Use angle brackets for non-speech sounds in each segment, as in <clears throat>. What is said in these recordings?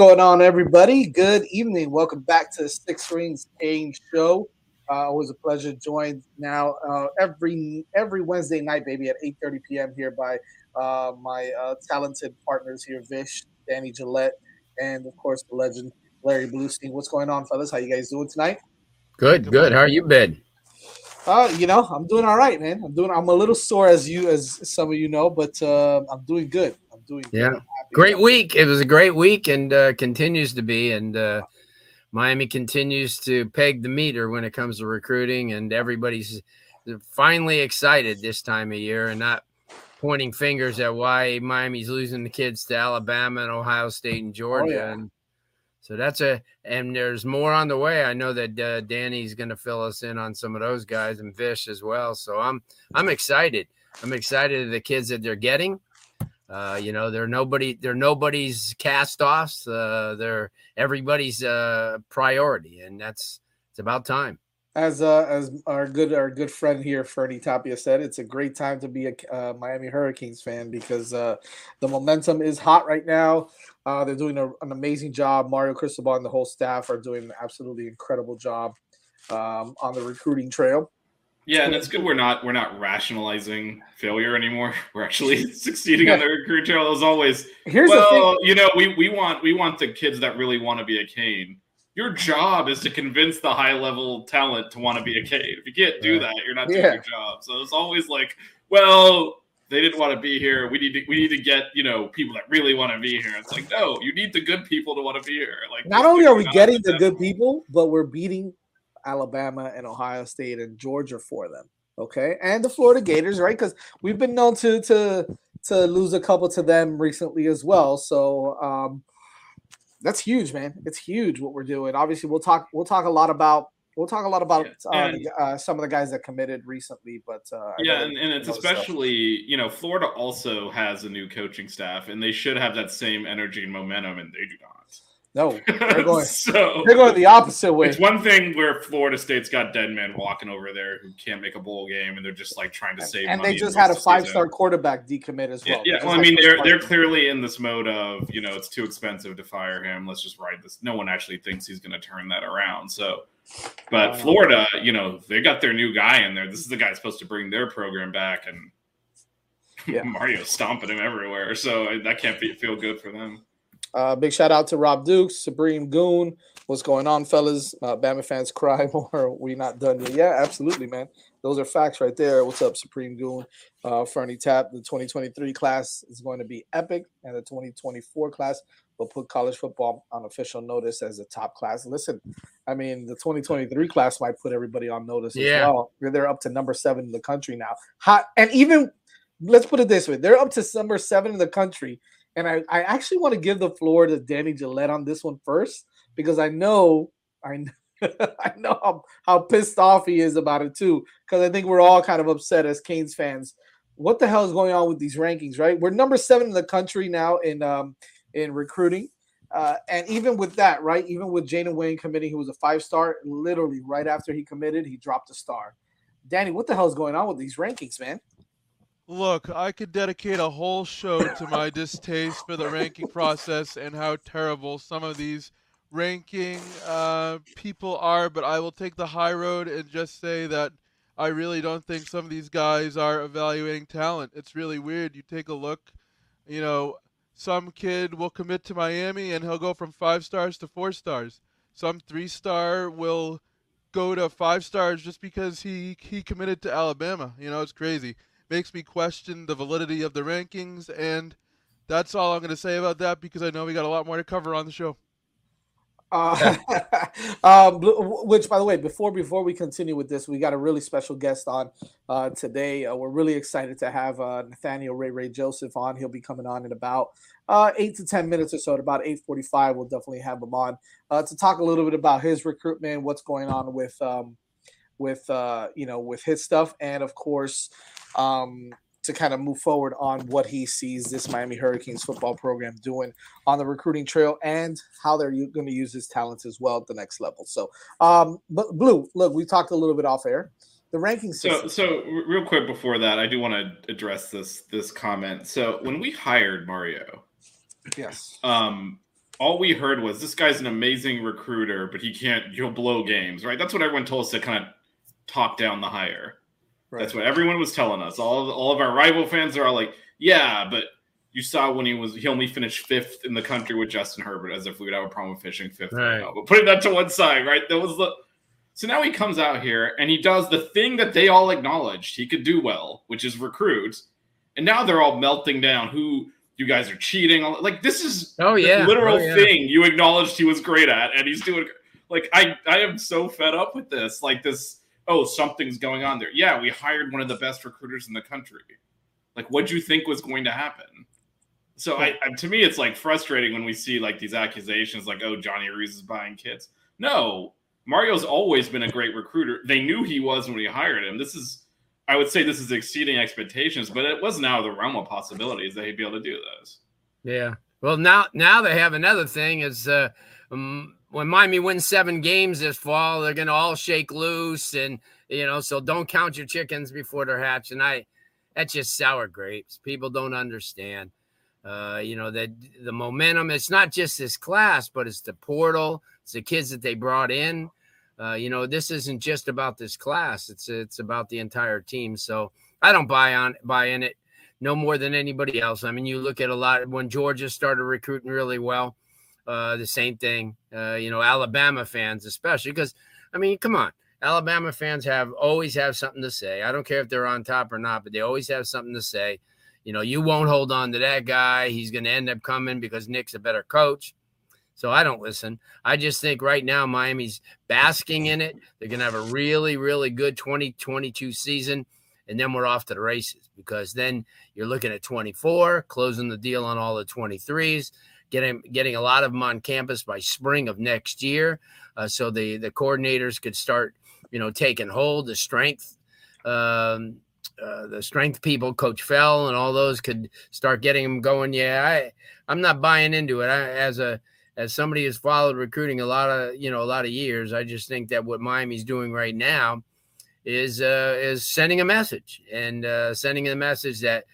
Going on, everybody? Good evening. Welcome back to the Six Rings Kane Show. Uh, always a pleasure. Joined now uh, every every Wednesday night, baby, at 8:30 p.m. here by uh, my uh, talented partners here, Vish, Danny Gillette, and of course the legend Larry Blustein. What's going on, fellas? How you guys doing tonight? Good, good. How are you been? Uh, you know, I'm doing all right, man. I'm doing. I'm a little sore, as you, as some of you know, but uh, I'm doing good. I'm doing. Yeah. Good. Great week. It was a great week and uh, continues to be. And uh, Miami continues to peg the meter when it comes to recruiting, and everybody's finally excited this time of year and not pointing fingers at why Miami's losing the kids to Alabama and Ohio State and Georgia. Oh, yeah. And so that's a, and there's more on the way. I know that uh, Danny's going to fill us in on some of those guys and Vish as well. So I'm, I'm excited. I'm excited of the kids that they're getting. Uh, you know, they're nobody, they're nobody's cast offs. Uh, they're everybody's uh, priority, and that's it's about time. As uh, as our good our good friend here, Fernie Tapia said, it's a great time to be a uh, Miami Hurricanes fan because uh, the momentum is hot right now. Uh, they're doing a, an amazing job. Mario Cristobal and the whole staff are doing an absolutely incredible job um, on the recruiting trail. Yeah, and it's good we're not we're not rationalizing failure anymore. <laughs> We're actually <laughs> succeeding on the recruit trail. As always, Here's the well, thing. you know, we we want we want the kids that really want to be a Cane. Your job is to convince the high level talent to want to be a Cane. If you can't do that, you're not doing Yeah. your job. So it's always like, well, they didn't want to be here. We need to we need to get you know people that really want to be here. It's like no, you need the good people to want to be here. Like Not only are we getting the good people, but we're beating Alabama and Ohio State and Georgia for them. Okay, and the Florida Gators, right? Because we've been known to to to lose a couple to them recently as well. So um, that's huge, man. It's huge what we're doing. Obviously, we'll talk. We'll talk a lot about. We'll talk a lot about uh, and- the- uh, some of the guys that committed recently, but uh, Yeah, and, and it's know, stuff. especially, you know, Florida also has a new coaching staff, and they should have that same energy and momentum, and they do not. No, they're going. <laughs> so They're going the opposite way. it's one thing where Florida State's got dead men walking over there who can't make a bowl game, and they're just like trying to save. and they just had a five star quarterback decommit as well. yeah. is Well, I mean, they're they're clearly in this mode of you know it's too expensive to fire him. Let's just ride this. No one actually thinks he's going to turn that around. So, but Florida, you know, they got their new guy in there. This is the guy supposed to bring their program back, and Yeah. <laughs> Mario stomping him everywhere. So that can't be, feel good for them. Uh, big shout out to Rob Dukes, Supreme Goon. What's going on, fellas? Uh, Bama fans cry <laughs> more. We not done yet. Yeah, absolutely, man. Those are facts right there. What's up, Supreme Goon? Uh, Fernie Tap. The 2023 class is going to be epic, and the 2024 class will put college football on official notice as a top class. Listen, I mean, the 2023 class might put everybody on notice as Yeah. well. They're up to number seven in the country now. Hot, and even let's put it this way: they're up to number seven in the country. And I, I actually want to give the floor to Danny Gillette on this one first because I know I <laughs> I know how, how pissed off he is about it too. Because I think we're all kind of upset as Canes fans. What the hell is going on with these rankings? Right, we're number seven in the country now in um in recruiting. Uh, and even with that, right? Even with Jayden Wayne committing, he was a five star. Literally, right after he committed, he dropped a star. Danny, what the hell is going on with these rankings, man? Look, I could dedicate a whole show to my distaste for the ranking process and how terrible some of these ranking uh, people are, but I will take the high road and just say that I really don't think some of these guys are evaluating talent. It's really weird. You take a look, you know, some kid will commit to Miami and he'll go from five stars to four stars. Some three star will go to five stars just because he he committed to Alabama. You know, it's crazy. Makes me question the validity of the rankings, and that's all I'm going to say about that because I know we got a lot more to cover on the show. Uh, <laughs> <laughs> um, which, by the way, before before we continue with this, we got a really special guest on uh, today. Uh, we're really excited to have uh, Nathaniel Ray Ray Joseph on. He'll be coming on in about uh, eight to ten minutes or so. At about eight forty-five, we'll definitely have him on uh, to talk a little bit about his recruitment, what's going on with um, with you know with his stuff, and of course. Um, to kind of move forward on what he sees this Miami Hurricanes football program doing on the recruiting trail and how they're going to use his talents as well at the next level. So, um, but Blue, look, we talked a little bit off air. The ranking system. So, so real quick before that, I do want to address this this comment. So, when we hired Mario, yes, um, all we heard was this guy's an amazing recruiter, but he can't. He'll blow games, right? That's what everyone told us to kind of talk down the hire. Right. That's what everyone was telling us. All of, all of our rival fans are all like, "Yeah, but you saw when he was he only finished fifth in the country with Justin Herbert, as if we would have a problem with finishing fifth right. right. But putting that to one side, right? That was the so now he comes out here and he does the thing that they all acknowledged he could do well, which is recruit. And now they're all melting down. Who you guys are cheating? Like this is oh yeah, literal oh, yeah. thing you acknowledged he was great at, and he's doing. Like I, I am so fed up with this. Like this oh, something's going on there. Yeah, we hired one of the best recruiters in the country. Like, what do you think was going to happen? So, I, I, to me, it's like frustrating when we see like these accusations, like, oh, Johnny Ruiz is buying kids. No, Mario's always been a great recruiter. They knew he was when we hired him. This is, I would say, this is exceeding expectations, but it wasn't out of the realm of possibilities that he'd be able to do this. Yeah. Well, now now they have another thing is uh, um, when Miami wins seven games this fall, they're going to all shake loose, and you know, so don't count your chickens before they're hatched. And I, that's just sour grapes. People don't understand. Uh, you know that the momentum. It's not just this class, but it's the portal. It's the kids that they brought in. Uh, you know, this isn't just about this class. It's it's about the entire team. So I don't buy on buy in it no more than anybody else. I mean, you look at a lot when Georgia started recruiting really well uh, the same thing. Uh, you know, Alabama fans, especially because, I mean, come on, Alabama fans have always have something to say. I don't care if they're on top or not, but they always have something to say. You know, you won't hold on to that guy. He's going to end up coming because Nick's a better coach. So I don't listen. I just think right now Miami's basking in it. They're going to have a really, really good 2022 season. And then we're off to the races because then you're looking at 24, closing the deal on all the 23s getting getting a lot of them on campus by spring of next year, uh, so the the coordinators could start, you know, taking hold. The strength, um, uh, the strength people, Coach Feld and all those could start getting them going. Yeah, I I'm not buying into it. I, as a as somebody who's followed recruiting a lot of you know a lot of years, I just think that what Miami's doing right now is uh, is sending a message and uh, sending a message that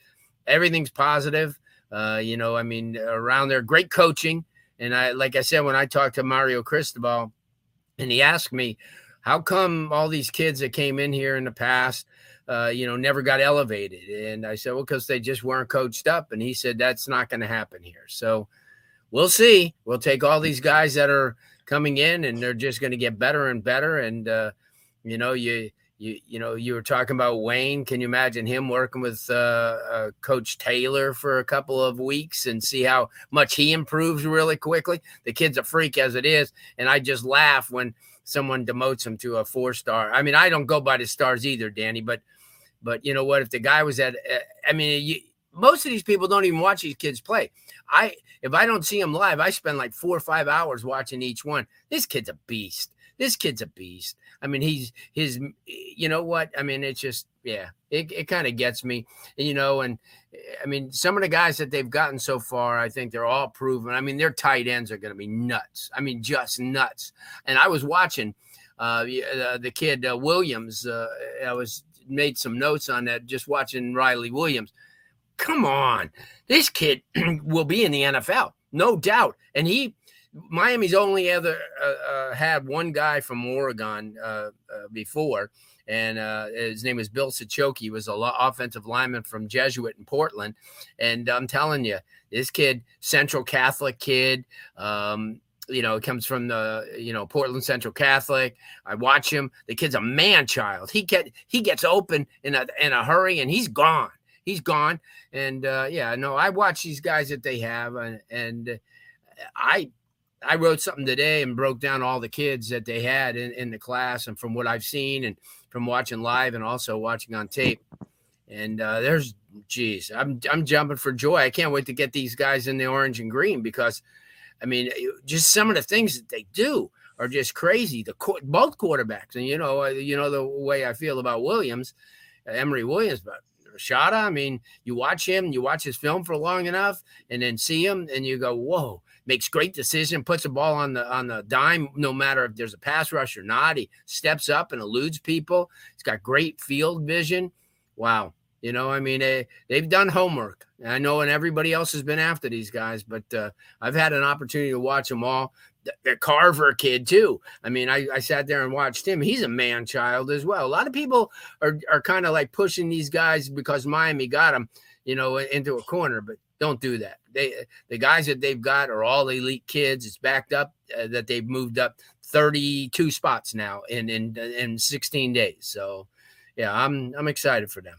everything's positive. Uh, you know, I mean, around there, great coaching. And I, like I said, when I talked to Mario Cristobal, and he asked me, how come all these kids that came in here in the past, uh, you know, never got elevated? And I said, well, because they just weren't coached up. And he said, that's not going to happen here. So we'll see. We'll take all these guys that are coming in, and they're just going to get better and better. And, uh, you know, you, you you know you were talking about Wayne. Can you imagine him working with uh, uh, Coach Taylor for a couple of weeks and see how much he improves really quickly? The kid's a freak as it is, and I just laugh when someone demotes him to a four star. I mean, I don't go by the stars either, Danny, but but you know what? If the guy was at, uh, I mean, you, most of these people don't even watch these kids play. I if I don't see them live, I spend like four or five hours watching each one. This kid's a beast. This kid's a beast. I mean, he's his. You know what? I mean, it's just yeah, it, it kind of gets me, you know. And I mean, some of the guys that they've gotten so far, I think they're all proven. I mean, their tight ends are going to be nuts. I mean, just nuts. And I was watching uh, the, the kid uh, Williams. Uh, I was made some notes on that just watching Riley Williams. Come on, this kid <clears throat> will be in the NFL, no doubt. And he, Miami's only ever uh, uh, had one guy from Oregon uh, before and uh, his name is Bill Sichoke. He was a lo- offensive lineman from Jesuit in Portland, and I'm telling you, this kid, Central Catholic kid, um, you know, comes from the you know Portland Central Catholic. I watch him. The kid's a man child. He get he gets open in a in a hurry, and he's gone. He's gone. And uh, yeah, no, I watch these guys that they have, and, and I I wrote something today and broke down all the kids that they had in, in the class, and from what I've seen, and from watching live and also watching on tape. And uh, there's, geez, I'm I'm jumping for joy. I can't wait to get these guys in the orange and green because, I mean, just some of the things that they do are just crazy. The both quarterbacks, and you know, uh, you know the way I feel about Williams, Emory Williams, but Rashada. I mean, you watch him, you watch his film for long enough, and then see him, and you go, "Whoa!" Makes great decision, puts a ball on the on the dime, no matter if there's a pass rush or not. He steps up and eludes people. He's got great field vision. Wow. You know, I mean, they, they've done homework. I know, and everybody else has been after these guys, but uh, I've had an opportunity to watch them all. The, the Carver kid, too. I mean, I, I sat there and watched him. He's a man child as well. A lot of people are, are kind of like pushing these guys because Miami got them, you know, into a corner, but don't do that. They the guys that they've got are all elite kids. It's backed up uh, that they've moved up 32 spots now in in in 16 days. So, yeah, I'm I'm excited for them.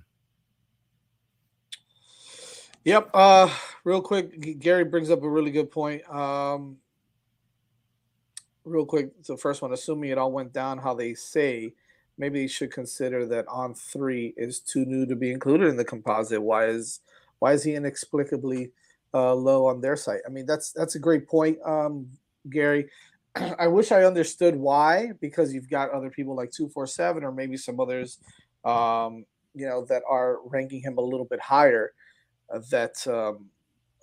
Yep. Uh, real quick, Gary brings up a really good point. Um, real quick, the first one, assuming it all went down how they say, maybe they should consider that On3 is too new to be included in the composite. Why is why is he inexplicably uh, low on their site? I mean, that's that's a great point, um, Gary. <clears throat> I wish I understood why, because you've got other people like two four seven or maybe some others, um, you know, that are ranking him a little bit higher. Uh, that um,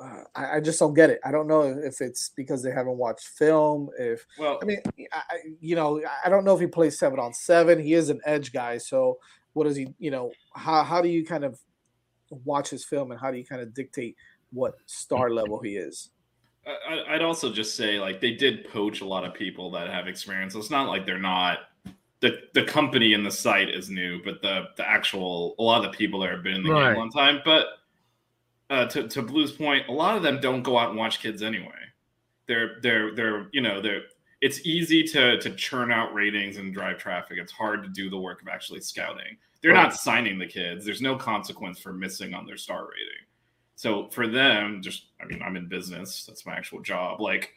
uh, I, I, just don't get it. I don't know if it's because they haven't watched film. If well, I mean, I, you know, I don't know if he plays seven on seven. He is an edge guy, so what does he? You know, how how do you kind of watch his film and how do you kind of dictate what star level he is? I'd also just say like they did poach a lot of people that have experience. So It's not like they're not the the company and the site is new, but the the actual a lot of the people that have been in the right. game a long time. But uh, to to Blue's point, a lot of them don't go out and watch kids anyway. They're they're they're you know they're it's easy to to churn out ratings and drive traffic. It's hard to do the work of actually scouting. They're right. not signing the kids. There's no consequence for missing on their star rating. So for them, just I mean, I'm in business. That's my actual job. Like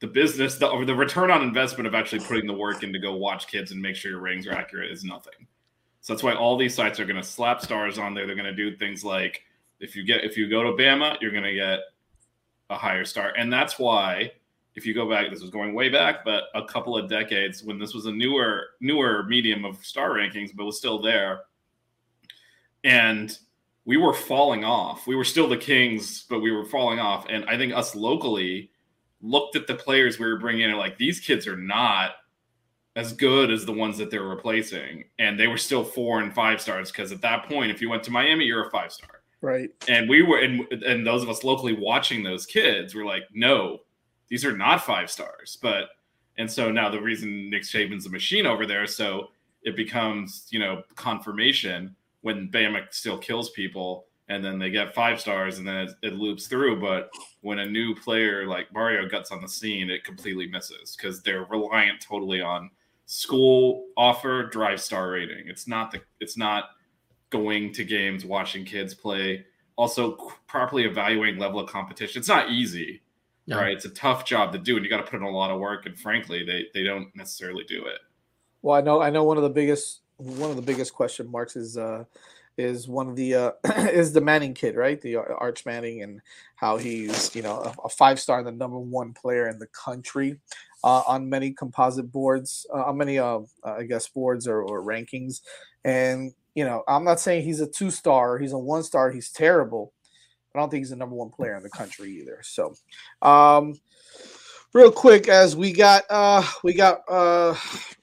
the business, the the return on investment of actually putting the work in to go watch kids and make sure your ratings are accurate is nothing. So that's why all these sites are going to slap stars on there. They're going to do things like if you get if you go to Bama, you're going to get a higher star, and that's why if you go back, this was going way back, but a couple of decades when this was a newer newer medium of star rankings, but was still there, and we were falling off. We were still the Kings, but we were falling off. And I think us locally looked at the players we were bringing in and like these kids are not as good as the ones that they're replacing, and they were still four and five stars because at that point, if you went to Miami, you're a five star. Right. And we were, and, and those of us locally watching those kids were like, no, these are not five stars. But and so now the reason Nick Saban's a machine over there, so it becomes you know confirmation when Bama still kills people and then they get five stars and then it, it, loops through. But when a new player like Mario gets on the scene, it completely misses because they're reliant totally on school offer drive star rating. It's not the it's not going to games, watching kids play. Also, properly evaluating level of competition. It's not easy yeah. right? It's a tough job to do, and you got to put in a lot of work. And frankly, they they don't necessarily do it. Well, I know I know one of the biggest one of the biggest question marks is uh, is one of the uh, <clears throat> is the Manning kid, right? The Arch Manning, and how he's you know a, a five star and the number one player in the country uh, on many composite boards, uh, on many uh, I guess boards or, or rankings. And you know, I'm not saying he's a two star, he's a one star, he's terrible. I don't think he's the number one player in the country either. So, um, real quick as we got uh we got uh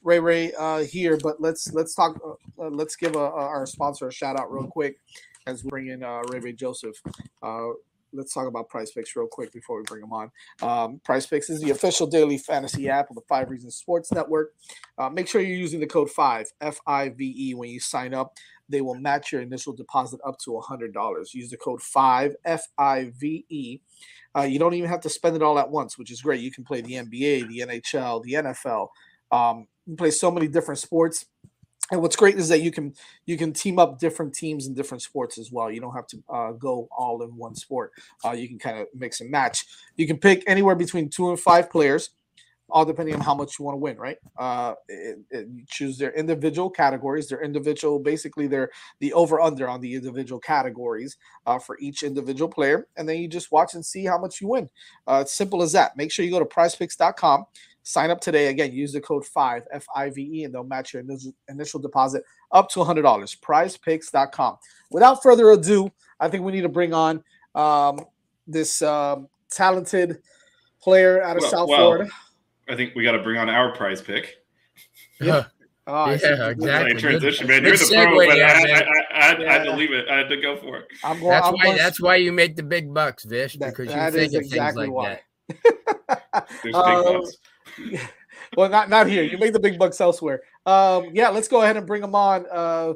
ray ray uh here but let's let's talk uh, let's give a, a, our sponsor a shout out real quick as we bring in uh ray ray joseph. Uh let's talk about PrizePicks real quick before we bring them on. Um, PrizePicks is the official daily fantasy app of the five reasons sports network. Uh, make sure you're using the code 5 f-i-v-e when you sign up. They will match your initial deposit up to $100 use the code 5 f-i-v-e uh, you don't even have to spend it all at once, which is great. You can play the NBA, the NHL, the NFL. Um, you play so many different sports. And what's great is that you can you can team up different teams in different sports as well. You don't have to uh, go all in one sport. Uh, you can kind of mix and match. You can pick anywhere between two and five players all depending on how much you want to win, right? Uh, it, it, you choose their individual categories, their individual, basically, they're the over under on the individual categories uh, for each individual player, and then you just watch and see how much you win. Uh, it's simple as that. Make sure you go to prizepicks.com, sign up today. Again, use the code 5 F I V E, and they'll match your initial deposit up to $100. Prizepicks.com. Without further ado, I think we need to bring on um, this um, talented player out of well, South well. Florida. I think we got to bring on our prize pick. Yeah. <laughs> Oh, yeah, exactly. Transition, man. You're the pro, but yeah, I, I, I, I, yeah. I, had to leave it. I had to go for it. I'm going, that's I'm why. Going, that's why you make the big bucks, Vish, because you think of exactly things like that. <laughs> There's um, big bucks. <laughs> well, not not here. You make the big bucks elsewhere. Um, yeah, let's go ahead and bring them on. Uh,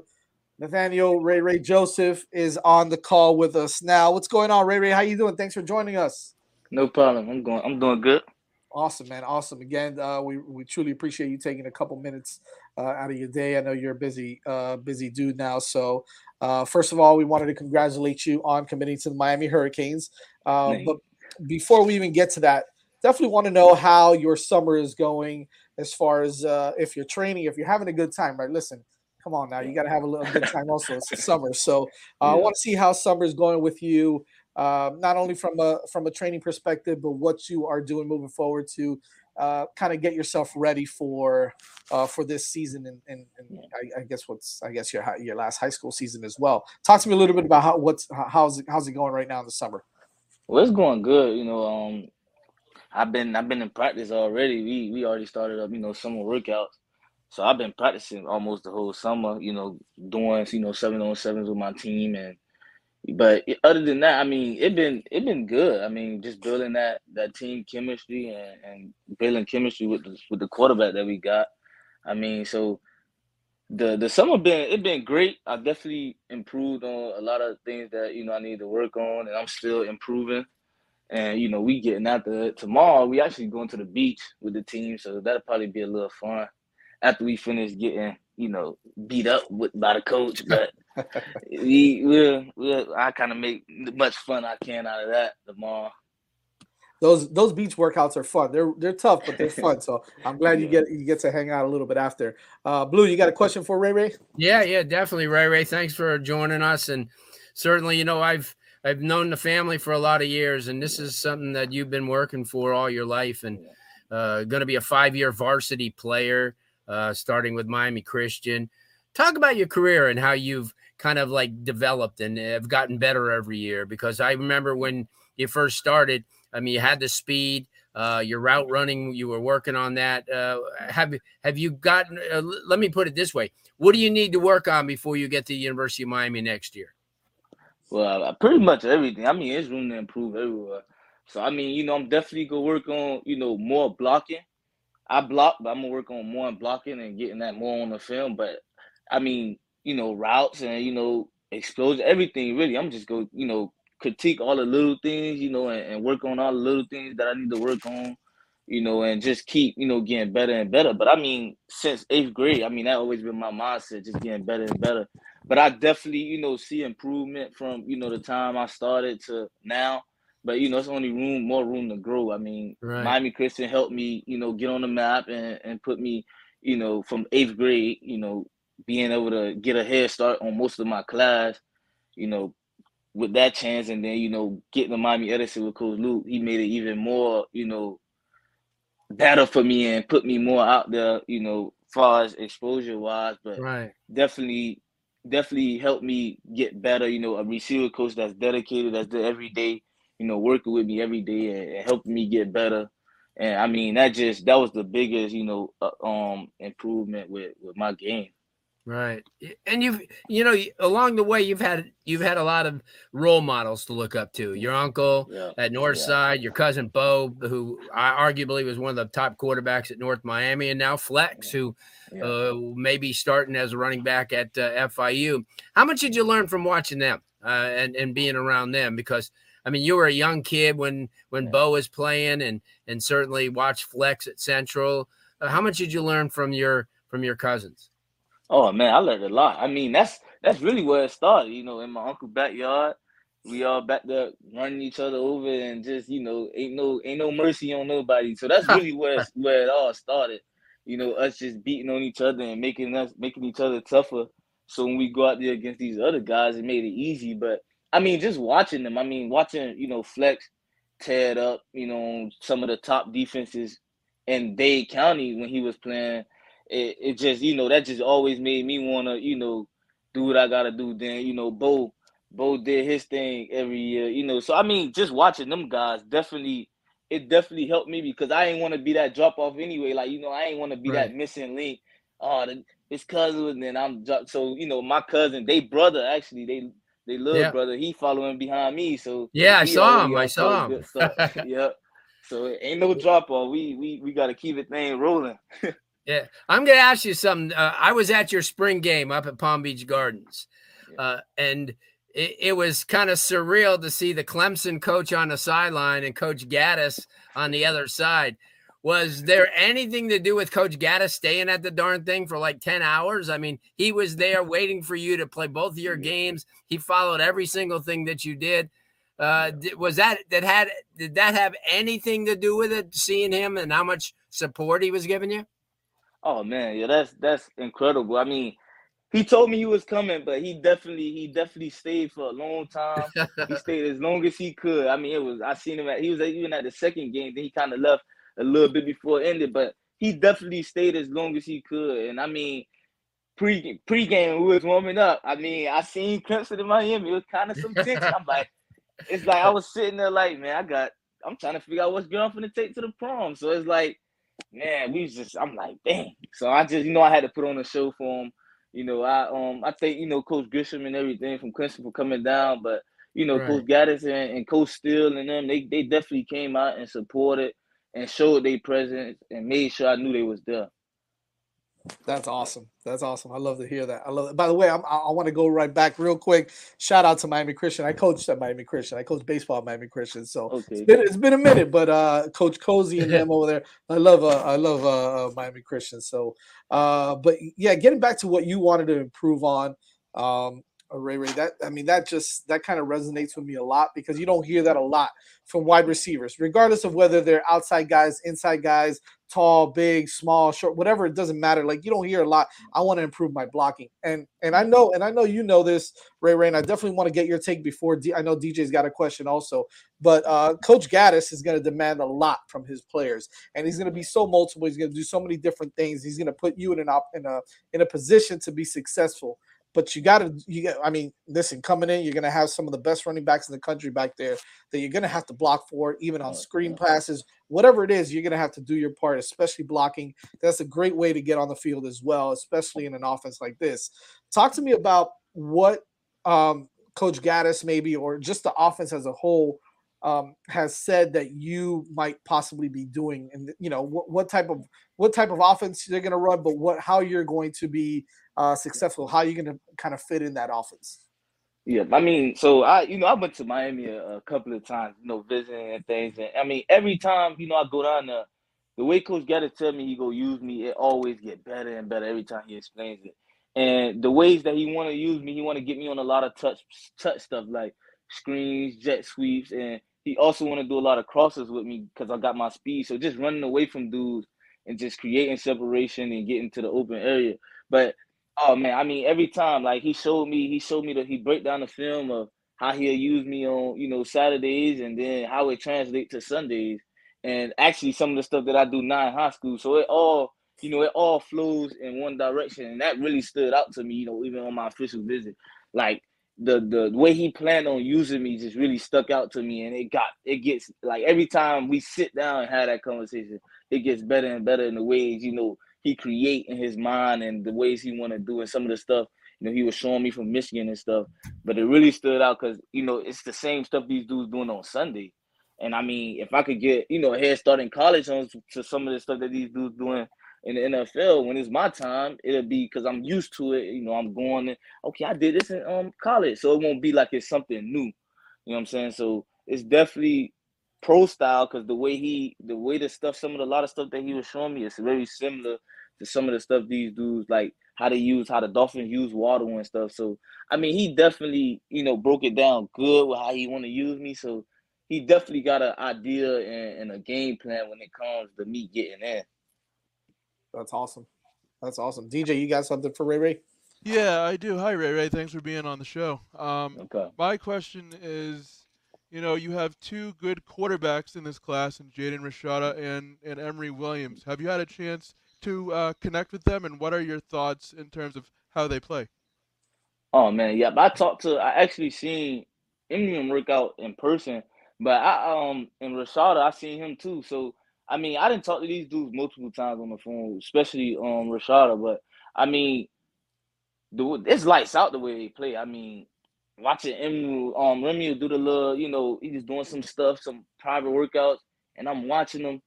Nathaniel Ray Ray Joseph is on the call with us now. What's going on, Ray Ray? How you doing? Thanks for joining us. No problem. I'm going. I'm doing good. Awesome, man. Awesome. Again, uh, we we truly appreciate you taking a couple minutes uh, out of your day. I know you're a busy uh, busy dude now. So, uh, first of all, we wanted to congratulate you on committing to the Miami Hurricanes. Uh, but before we even get to that, definitely want to know how your summer is going as far as uh, if you're training, if you're having a good time. Right? Listen, come on now, you got to have a little good time. Also, it's summer, so yeah. I want to see how summer is going with you uh, not only from a from a training perspective, but what you are doing moving forward to uh, kind of get yourself ready for uh, for this season and, and, and I, I, guess what's I guess your your last high school season as well. Talk to me a little bit about how what's how's it how's it going right now in the summer. Well, it's going good. You know, um, I've been I've been in practice already. We we already started up. You know, summer workouts. So I've been practicing almost the whole summer. You know, doing you know seven on sevens with my team and but other than that, I mean, it been it been good. I mean, just building that that team chemistry and, and building chemistry with the with the quarterback that we got. I mean, so the the summer been it been great. I definitely improved on a lot of things that you know I need to work on, and I'm still improving. And you know, we getting out the tomorrow. We actually going to the beach with the team, so that'll probably be a little fun after we finish getting you know beat up with by the coach. But we will we'll, I kind of make the much fun I can out of that tomorrow. Those those beach workouts are fun. They're they're tough, but they're fun. So I'm glad you get you get to hang out a little bit after. Uh, Blue, you got a question for Ray Ray? Yeah, yeah, definitely, Ray Ray. Thanks for joining us, and certainly, you know, I've I've known the family for a lot of years, and this is something that you've been working for all your life, and uh, going to be a five year varsity player, uh, starting with Miami Christian. Talk about your career and how you've kind of like developed and have gotten better every year. Because I remember when you first started, I mean, you had the speed, uh, your route running, you were working on that. Uh, have have you gotten? Uh, let me put it this way: What do you need to work on before you get to the University of Miami next year? Well, pretty much everything. I mean, there's room to improve everywhere. So I mean, you know, I'm definitely gonna work on you know more blocking. I block, but I'm gonna work on more blocking and getting that more on the film. But I mean, you know, routes and you know, explosion, everything really. I'm just go, you know, critique all the little things, you know, and, and, work on all the little things that I need to work on, you know, and just keep, you know, getting better and better. But I mean, since eighth grade, I mean, that always been my mindset, just getting better and better. But I definitely, you know, see improvement from, you know, the time I started to now. But you know, it's only room, more room to grow. I mean, right. Miami Christian helped me, you know, get on the map and, and put me, you know, from eighth grade, you know, being able to get a head start on most of my class, you know, with that chance, and then you know getting the Miami Edison with Coach Luke, he made it even more, you know, better for me and put me more out there, you know, far as exposure wise. But right. definitely, definitely helped me get better. You know, a receiver coach that's dedicated, that's there every day, you know, working with me every day and, and helping me get better. And I mean, that just that was the biggest, you know, uh, um improvement with with my game. Right. And you've you know along the way you've had you've had a lot of role models to look up to. Your uncle yeah. at Northside, yeah. your cousin Bo, who I arguably was one of the top quarterbacks at North Miami, and now Flex, yeah. who uh, may be starting as a running back at uh, FIU. How much did you learn from watching them uh, and and being around them? Because I mean, you were a young kid when when Bo was playing, and and certainly watched Flex at Central. Uh, how much did you learn from your from your cousins? Oh man, I learned a lot. I mean, that's that's really where it started. You know, in my uncle's backyard, we all back there running each other over, and just you know, ain't no ain't no mercy on nobody. So that's really where where it all started. You know, us just beating on each other and making us making each other tougher. So when we go out there against these other guys, it made it easy. But I mean, just watching them. I mean, watching you know Flex tear it up. You know, some of the top defenses in Dade County when he was playing it, it just you know that just always made me want to you know do what I gotta do. Then you know Bo Bo did his thing every year, you know. So I mean, just watching them guys definitely it definitely helped me because I ain't want to be that drop off anyway. Like you know, I ain't want to be right. that missing link. Oh, the, his cousin, and then I'm so you know my cousin, they brother actually they they little yeah. brother, he following behind me. So yeah, I saw him. I saw him. <laughs> yep. So it ain't no drop off. We we we got to keep it thing rolling. <laughs> Yeah, I'm going to ask you something. Uh, I was at your spring game up at Palm Beach Gardens, uh, and it, it was kind of surreal to see the Clemson coach on the sideline and Coach Gattis on the other side. Was there anything to do with Coach Gattis staying at the darn thing for like 10 hours? I mean, he was there waiting for you to play both of your games. He followed every single thing that you did. Uh, was that that had did that have anything to do with it? Seeing him and how much support he was giving you? Oh man, yeah, that's that's incredible. I mean, he told me he was coming, but he definitely he definitely stayed for a long time. he <laughs> stayed as long as he could. I mean, it was I seen him at he was even at the second game. Then he kind of left a little bit before it ended, but he definitely stayed as long as he could. And I mean, pre pre game we was warming up. I mean, I seen Clemson in Miami. It was kind of some tension. I'm like, it's like I was sitting there like, man, I got. I'm trying to figure out what's going to take to the prom. So it's like man, we just I'm like, dang. So I just, you know, I had to put on a show for him. You know, I um I think, you know, Coach Grisham and everything from Clemson for coming down, but you know, right. Coach Gattis and, and Coach Steele and them, they they definitely came out and supported and showed their presence and made sure I knew they was there. That's awesome. That's awesome. I love to hear that. I love it. By the way, I'm, i want to go right back real quick. Shout out to Miami Christian. I coached at Miami Christian. I coached baseball at Miami Christian. So okay. it's, been, it's been a minute, but uh, Coach Cozy and them <laughs> over there. I love uh, I love uh, uh, Miami Christian. So, uh, but yeah, getting back to what you wanted to improve on. Um, Ray Ray. That I mean, that just that kind of resonates with me a lot because you don't hear that a lot from wide receivers, regardless of whether they're outside guys, inside guys, tall, big, small, short, whatever. It doesn't matter. Like you don't hear a lot. I want to improve my blocking, and and I know, and I know you know this, Ray Ray. And I definitely want to get your take before. D- I know DJ's got a question also, but uh, Coach Gattis is going to demand a lot from his players, and he's going to be so multiple. He's going to do so many different things. He's going to put you in an op- in a in a position to be successful but you got to you get i mean listen coming in you're going to have some of the best running backs in the country back there that you're going to have to block for even on screen passes whatever it is you're going to have to do your part especially blocking. That's a great way to get on the field as well especially in an offense like this. Talk to me about what um, coach gattis maybe or just the offense as a whole um, has said that you might possibly be doing and you know what, what type of what type of offense they're going to run but what how you're going to be uh, successful, how you're you going to kind of fit in that offense? Yeah, I mean, so I, you know, I went to Miami a, a, couple of times, you know, visiting and things, and I mean, every time, you know, I go down there, the way Coach Gattis tell me he go use me, it always get better and better every time he explains it. And the ways that he want to use me, he want to get me on a lot of touch touch stuff like screens, jet sweeps, and he also want to do a lot of crosses with me because I got my speed. So just running away from dudes and just creating separation and getting to the open area. But Oh man, I mean every time like he showed me, he showed me that he break down the film of how he'll use me on you know Saturdays and then how it translates to Sundays, and actually some of the stuff that I do now in high school. So it all you know it all flows in one direction, and that really stood out to me. You know, even on my official visit, like the the way he planned on using me just really stuck out to me, and it got it gets like every time we sit down and have that conversation, it gets better and better in the ways you know he create in his mind and the ways he want to do and some of the stuff you know he was showing me from Michigan and stuff. But it really stood out because you know it's the same stuff these dudes doing on Sunday. And I mean, if I could get you know a head start in college on to some of the stuff that these dudes doing in the NFL when it's my time, it'll be because I'm used to it. You know, I'm going. In, okay, I did this in um college, so it won't be like it's something new. You know what I'm saying? So it's definitely pro style because the way he, the way the stuff, some of the lot of stuff that he was showing me, it's very similar to some of the stuff these dudes like how to use how the Dolphins use Waddle and stuff. So I mean, he definitely you know broke it down good with how he want to use me. So he definitely got an idea and, and, a game plan when it comes to me getting in. That's awesome. That's awesome. DJ, you got something for Ray Ray? Yeah, I do. Hi, Ray Ray. Thanks for being on the show. Um, okay. My question is, you know, you have two good quarterbacks in this class, and Jaden Rashada and and Emory Williams. Have you had a chance to uh, connect with them, and what are your thoughts in terms of how they play? Oh man, yeah. I talked to. I actually seen Emory work out in person, but I um in Rashada I seen him too. So I mean, I didn't talk to these dudes multiple times on the phone, especially um Rashada. But I mean, the it's lights out the way they play. I mean, watching Emu um Remy do the little, you know, he just doing some stuff, some private workouts, and I'm watching them.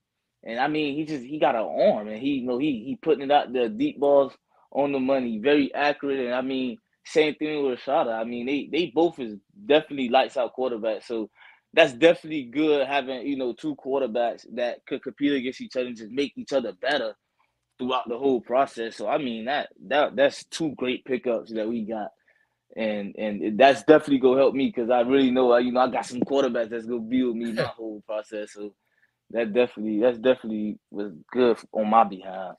And I mean, he just he got an arm, and he you know he he putting it out the deep balls on the money, very accurate. And I mean, same thing with Rashada. I mean, they they both is definitely lights out quarterbacks. So that's definitely good having you know two quarterbacks that could compete against each other and just make each other better throughout the whole process. So I mean that that that's two great pickups that we got. And and that's definitely gonna help me because I really know you know I got some quarterbacks that's gonna be with me my <laughs> whole process. So that definitely that's definitely was good on my behalf.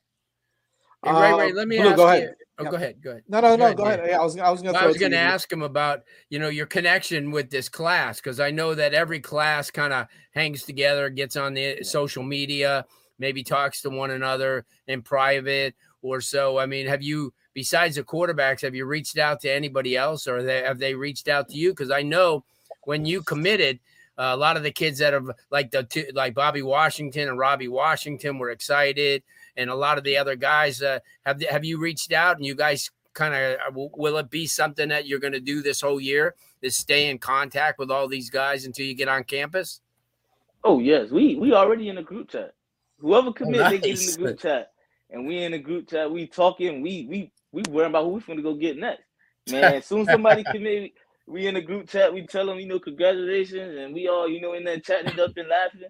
Hey, Ray, Ray, uh, let me Blue, ask go ahead. you. Oh, yeah. go ahead. Go ahead. No, no, no. Go, ahead. Yeah, I was, I was going well, I was going to ask him about, you know, your connection with this class because I know that every class kind of hangs together, gets on the social media, maybe talks to one another in private or so. I mean, have you, besides the quarterbacks, have you reached out to anybody else, or they, have they reached out to you? Because I know when you committed, uh, a lot of the kids that have like the two, like Bobby Washington and Robbie Washington were excited, and a lot of the other guys uh, have have you reached out and you guys kind of uh, will it be something that you're going to do this whole year? Is stay in contact with all these guys until you get on campus? Oh yes, we we already in the group chat. Whoever commits, oh, nice. they get in the group chat, and we in the group chat. We talking. We we we worrying about who we going to go get next. Man, as soon as somebody commit, we in the group chat, we tell them, you know, congratulations, and we all, you know, in there chatting up and laughing.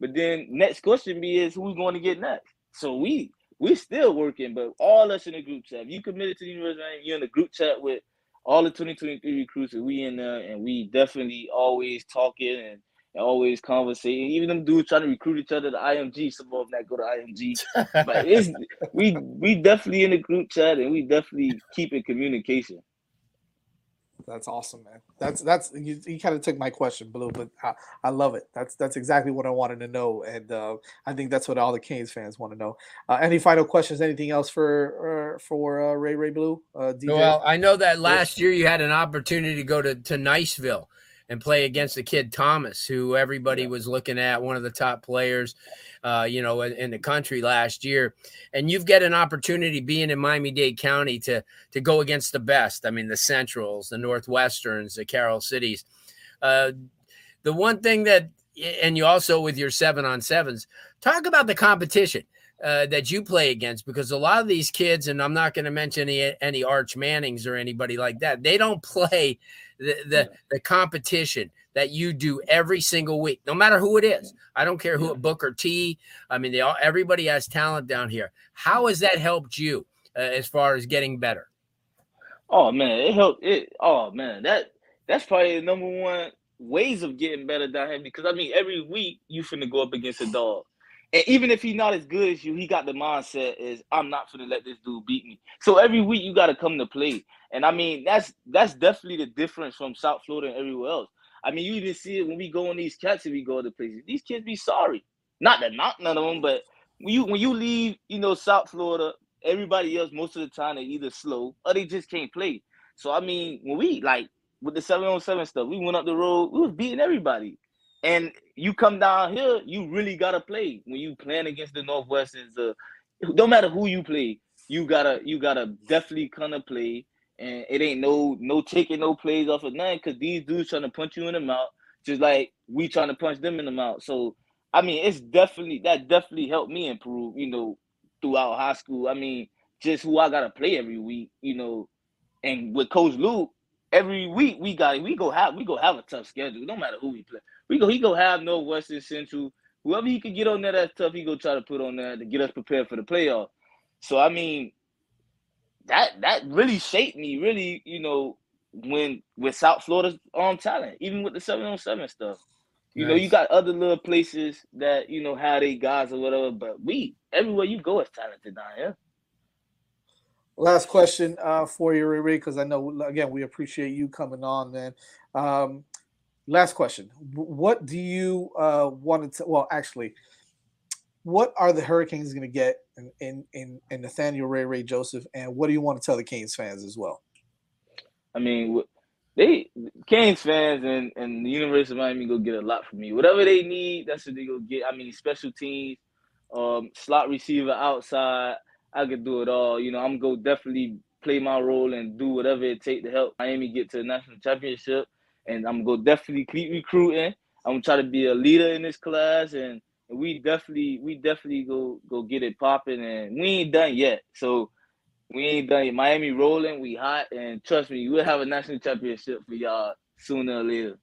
But then next question be is who's going to get next? So we we still working, but all us in the group chat. If you committed to the university, you're in the group chat with all the 2023 recruits, and we in there, and we definitely always talking and, and always conversating. Even them dudes trying to recruit each other to IMG, some of them that go to IMG. but it's we we definitely in the group chat, and we definitely keep in communication. That's awesome, man. That's that's you, you kind of took my question, Blue, but I, I love it. That's that's exactly what I wanted to know, and uh, I think that's what all the Canes fans want to know. Uh, any final questions? Anything else for uh, for uh, Ray Ray Blue? Uh, well, I know that last year you had an opportunity to go to to Niceville and play against the kid Thomas, who everybody was looking at, one of the top players, uh, you know, in, in, the country last year. And you've got an opportunity being in Miami Dade County to to go against the best. I mean, the Centrals, the Northwesterns, the Carol Cities. Uh, the one thing that, and you also with your seven on sevens, talk about the competition. Uh, that you play against because a lot of these kids, and I'm not going to mention any, any Arch Mannings or anybody like that, they don't play the the, the competition that you do every single week, no matter who it is. I don't care who Booker T. I mean, they all everybody has talent down here. How has that helped you uh, as far as getting better? Oh man, it helped. It oh man, that that's probably the number one ways of getting better down here because I mean every week you finna go up against a dog. And even if he's not as good as you, he got the mindset is I'm not gonna let this dude beat me. So every week you got to come to play. And I mean that's that's definitely the difference from South Florida and everywhere else. I mean, you even see it when we go on these cats and we go to places. These kids be sorry. Not that not none of them, but when you when you leave, you know, South Florida, everybody else most of the time they either slow or they just can't play. So I mean, when we like with the seven on seven stuff, we went up the road, we was beating everybody. And you come down here, you really gotta play when you playing against the Northwesterns. Uh, no matter who you play, you gotta you gotta definitely kind of play. And it ain't no no taking no plays off of nothing because these dudes trying to punch you in the mouth, just like we trying to punch them in the mouth. So I mean, it's definitely that definitely helped me improve. You know, throughout high school. I mean, just who I gotta play every week. You know, and with Coach Luke, every week we got we go have we go have a tough schedule. No matter who we play, we go he go have no Western Central. Whoever he could get on there that's tough, he go try to put on there to get us prepared for the playoff. So I mean, that that really shaped me. Really, you know, when with South Florida's um talent, even with the seven on seven stuff. You nice. know, you got other little places that you know how they guys or whatever, but we everywhere you go is talented down here. Last question uh, for you, Ray, because I know again we appreciate you coming on, man. Um, last question: What do you uh, want to? Well, actually, what are the Hurricanes going to get in, in, in in Nathaniel Ray Ray Joseph, and what do you want to tell the Canes fans as well? I mean, they Canes fans and, and the University of Miami go get a lot from me. Whatever they need, that's what they go get. I mean, special teams, um, slot receiver outside. I could do it all. You know, I'm go definitely play my role and do whatever it takes to help Miami get to the national championship. And I'm gonna definitely keep recruiting. I'm gonna try to be a leader in this class, and, we definitely we definitely go go get it popping. And we ain't done yet, so we ain't done yet. Miami rolling, we hot, and trust me, we'll have a national championship for y'all sooner or later.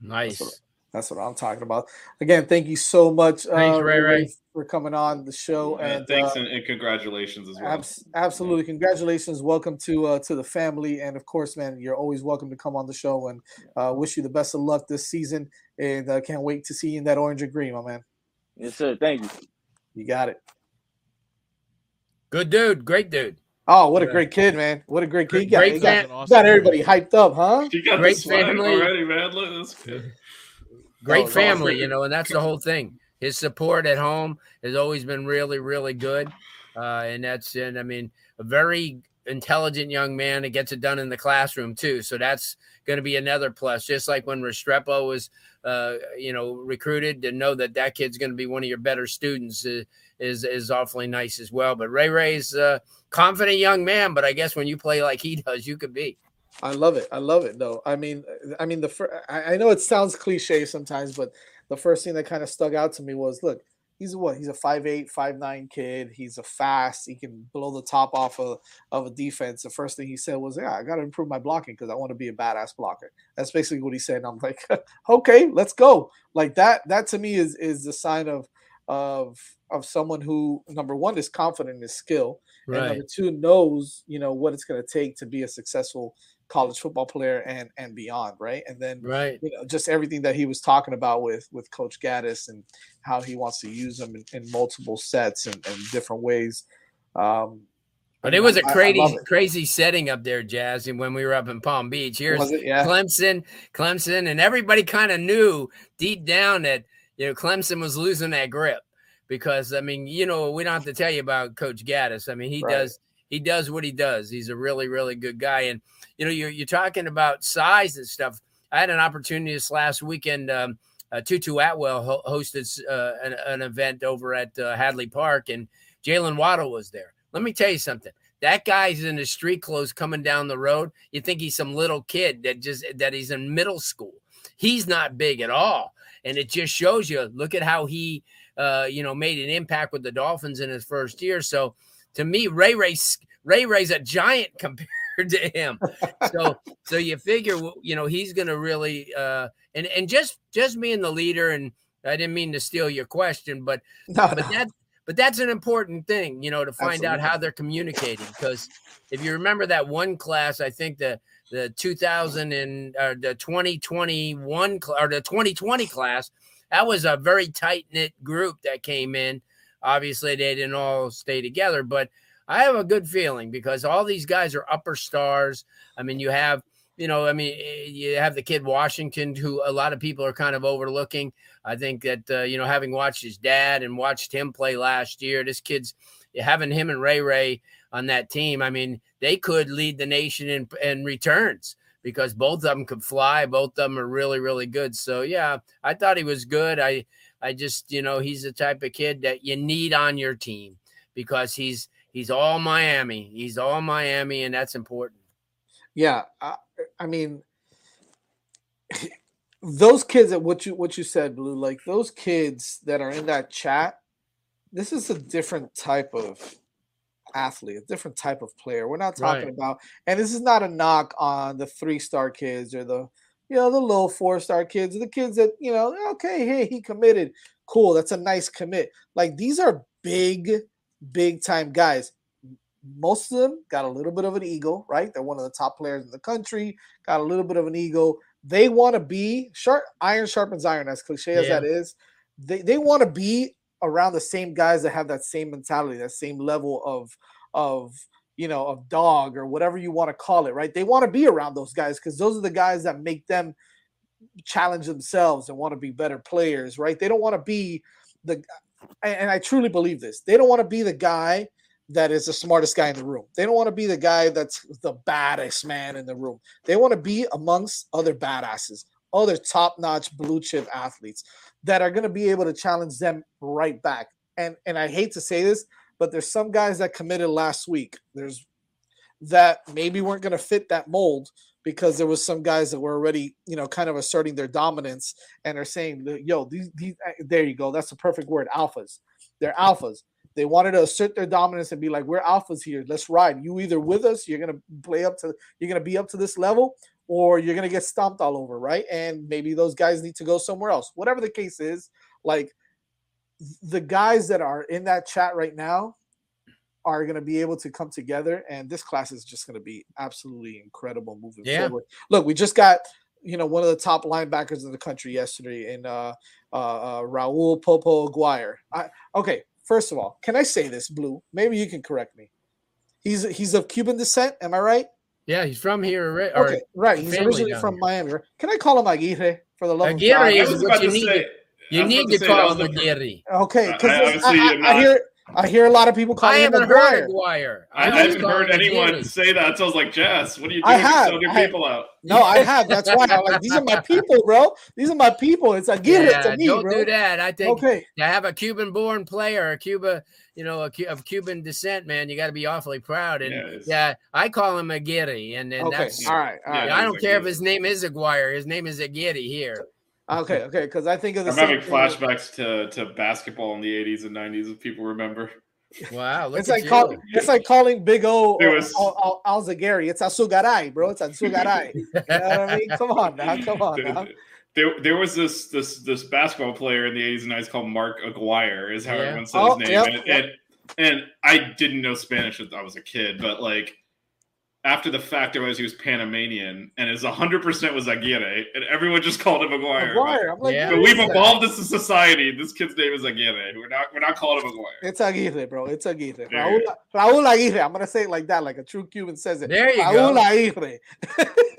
Nice. That's what, I'm talking about. Again, thank you so much, thanks, uh, Ray, Ray, for coming on the show. Yeah, and thanks uh, and, and, congratulations as well. Abs- absolutely, congratulations. Welcome to uh, to the family, and of course, man, you're always welcome to come on the show. And uh, wish you the best of luck this season. And uh, can't wait to see you in that orange and green, my man. Yes, sir. Thank you. You got it. Good dude. Great dude. Oh, what a great kid, man! What a great kid! He got, Great he got, fan- got everybody hyped up, huh? You got Great the swag family. already, man. Look, that's good. <laughs> Great Oh, family, awesome. you know, and that's the whole thing. His support at home has always been really, really good. Uh, and that's, and I mean, a very intelligent young man that gets it done in the classroom too. So that's going to be another plus. Just like when Restrepo was, uh, you know, recruited to know that that kid's going to be one of your better students uh, is is awfully nice as well. But Ray Ray's a confident young man, but I guess when you play like he <laughs> does, you could be. I love it. I love it. though. I mean, I mean, the fir- I, I know it sounds cliche sometimes, but the first thing that kind of stuck out to me was, look, he's what? He's a five eight, five nine kid. He's a fast. He can blow the top off of, of a defense. The first thing he said was, "Yeah, I got to improve my blocking because I want to be a badass blocker." That's basically what he said. And I'm like, <laughs> okay, let's go. Like that. That to me is is the sign of of of someone who number one is confident in his skill, and Right. number two knows you know what it's going to take to be a successful college football player and and beyond, right? And then Right. you know just everything that he was talking about with with Coach Gattis and how he wants to use them in, in multiple sets and, and different ways. Um, But it was a crazy, crazy setting up there, Jazz. And when we were up in Palm Beach, here's Yeah. Clemson, Clemson, and everybody kind of knew deep down that you know Clemson was losing that grip because I mean, you know, we don't have to tell you about Coach Gattis. I mean, he Right. does he does what he does. He's a really, really good guy. And you know, you're you're talking about size and stuff. I had an opportunity this last weekend. Um, uh, Tutu Atwell ho- hosted uh, an, an event over at uh, Hadley Park, and Jaylen Waddle was there. Let me tell you something. That guy's in his street clothes coming down the road. You think he's some little kid that just that he's in middle school. He's not big at all, and it just shows you. Look at how he, uh, you know, made an impact with the Dolphins in his first year. So, to me, Ray Ray Ray Ray's a giant <laughs> compared to him. So, so you figure, you know, he's going to really, uh, and and just just being the leader. And I didn't mean to steal your question, but <laughs> No, but no. that but that's an important thing, you know, to find out how they're communicating. Because if you remember that one class, I think the the 2000 and or the 2021 cl- or the 2020 class, that was a very tight knit group that came in. Obviously, they didn't all stay together, but I have a good feeling because all these guys are upper stars. I mean, you have, you know, I mean, eh, you have the kid Washington, who a lot of people are kind of overlooking. I think that, uh, you know, having watched his dad and watched him play last year, this kid's having him and Ray Ray on that team. I mean, they could lead the nation in, in returns because both of them could fly. Both of them are really, really good. So, yeah, I thought he was good. I, I just, you know, he's the type of kid that you need on your team because he's, He's all Miami. He's all Miami, and that's important. Yeah, I, I mean, <laughs> those kids that what you what you said, Blue, like those kids that are in that chat. This is a different type of athlete, a different type of player. We're not talking right. about, and this is not a knock on the three star kids or the you know the low four star kids, the kids that you know, okay, hey, he committed, cool, that's a nice commit. Like these are big big time guys. Most of them got a little bit of an ego, right? They're one of the top players in the country, got a little bit of an ego. They want to be sharp, iron sharpens iron, as cliche as that is. They, they want to be around the same guys that have that same mentality, that same level of of you know of dog or whatever you want to call it, right? They want to be around those guys because those are the guys that make them challenge themselves and want to be better players, right? They don't want to be the and I truly believe this. They don't want to be the guy that is the smartest guy in the room. They don't want to be the guy that's the baddest man in the room. They want to be amongst other badasses, other top-notch blue chip athletes that are going to be able to challenge them right back. And and I hate to say this, but there's some guys that committed last week. There's that maybe weren't going to fit that mold because there was some guys that were already, you know, kind of asserting their dominance and are saying, "Yo, these, these eh, there you go. That's the perfect word, alphas. They're alphas. They wanted to assert their dominance and be like, "We're alphas here. Let's ride. You either with us, you're gonna play up to, you're gonna be up to this level, or you're gonna get stomped all over, right? And maybe those guys need to go somewhere else. Whatever the case is, like the guys that are in that chat right now, are going to be able to come together and this class is just going to be absolutely incredible moving yeah. forward. Look we just got you know one of the top linebackers in the country yesterday in uh, uh, uh raul popo aguirre. I, okay first of all can i say this blue? Maybe you can correct me. He's he's of cuban descent am i right? Yeah he's from here right? Okay right he's originally from here. miami. Can i call him aguirre for the love aguirre of god? is what you need say, you need to, to call him aguirre okay because I, I, I, uh, hear I hear a lot of people calling I him haven't heard Aguirre. I, I haven't heard anyone say that. So I was like, Jess, what are you doing? I have. You're people out. No, I have. That's why I'm like, these are my <laughs> people, bro. These are my people. It's Aguirre yeah, to me, don't bro. do that. I think okay. to have a Cuban-born player, a Cuba, you know, a, of Cuban descent, man, you got to be awfully proud. And yeah, yeah, I call him Aguirre, and, and okay. that's all right. All right. I don't care if his name is Aguirre. His name is Aguirre here. Okay, okay, because I think of the I'm having flashbacks to to basketball in the 80s and 90s, if people remember. Wow, it's like call, it's like calling Big O it was, Al, Al, Alzagari. It's Asugaray, bro. It's Asugaray. <laughs> you know what I mean? Come on now, come on now. There, there was this this this basketball player in the 80s and 90s called Mark Aguirre, is how yeah. everyone says oh, his name. Yep, and, yep. and and I didn't know Spanish I was a kid, but like after the fact, I realized he was Panamanian, and his 100 percent was Aguirre, and everyone just called him Aguirre. Aguirre. I'm like, yeah. but we've evolved as a society. This kid's name is Aguirre. We're not we're not calling him Aguirre. It's Aguirre, bro. It's Aguirre. Yeah. Raul, Raul Aguirre. I'm gonna say it like that, like a true Cuban says it. There you Raul go. Aguirre.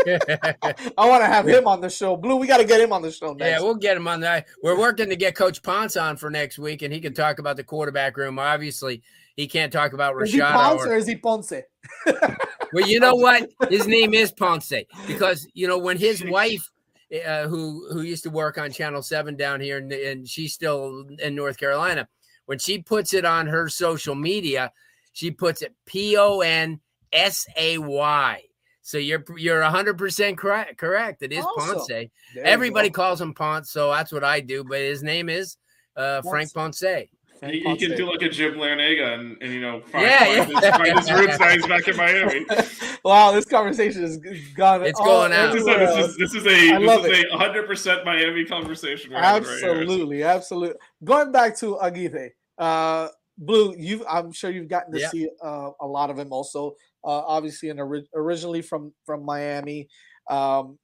<laughs> I want to have him on the show. Blue, we got to get him on the show next. Yeah, we'll get him on that. We're working to get Coach Ponce on for next week, and he can talk about the quarterback room. Obviously, he can't talk about Rashad. Is he Ponce or, or is he Ponce? Well, you know what? His name is Ponce because you know when his wife, uh, who who used to work on Channel Seven down here, and, and she's still in North Carolina, when she puts it on her social media, she puts it P O N S A Y. So you're you're 100% correct. Correct. It is awesome. Ponce. Everybody calls him Ponce, so that's what I do. But his name is uh, Frank Ponce. He, he can do like a Jim Larrañaga and, and you know find, yeah, find, yeah. His, find his roots now he's back in Miami. <laughs> wow, this conversation is gone. It's going out. This is, this is a this is a hundred percent Miami conversation. absolutely, right absolutely. Going back to Aguirre, uh, Blue, you I'm sure you've gotten to see uh, a lot of him also. Uh, obviously, and ori- originally from from Miami. Um,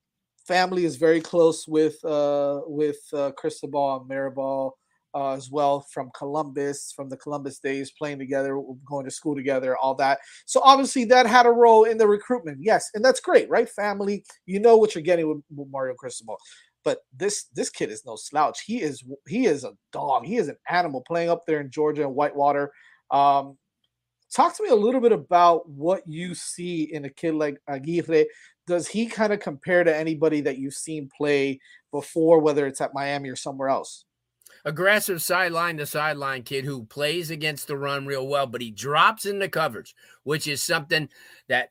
family is very close with uh, with uh, Cristobal and Mirabal uh, as well from Columbus, from the Columbus days, playing together, going to school together, all that. So obviously that had a role in the recruitment. Yes, and that's great, right? Family, you know what you're getting with, with Mario Cristobal. But this this kid is no slouch. He is he is a dog. He is an animal playing up there in Georgia and Whitewater. Um, talk to me a little bit about what you see in a kid like Aguirre. Does he kind of compare to anybody that you've seen play before, whether it's at Miami or somewhere else? Aggressive sideline to sideline kid who plays against the run real well, but he drops into coverage, which is something that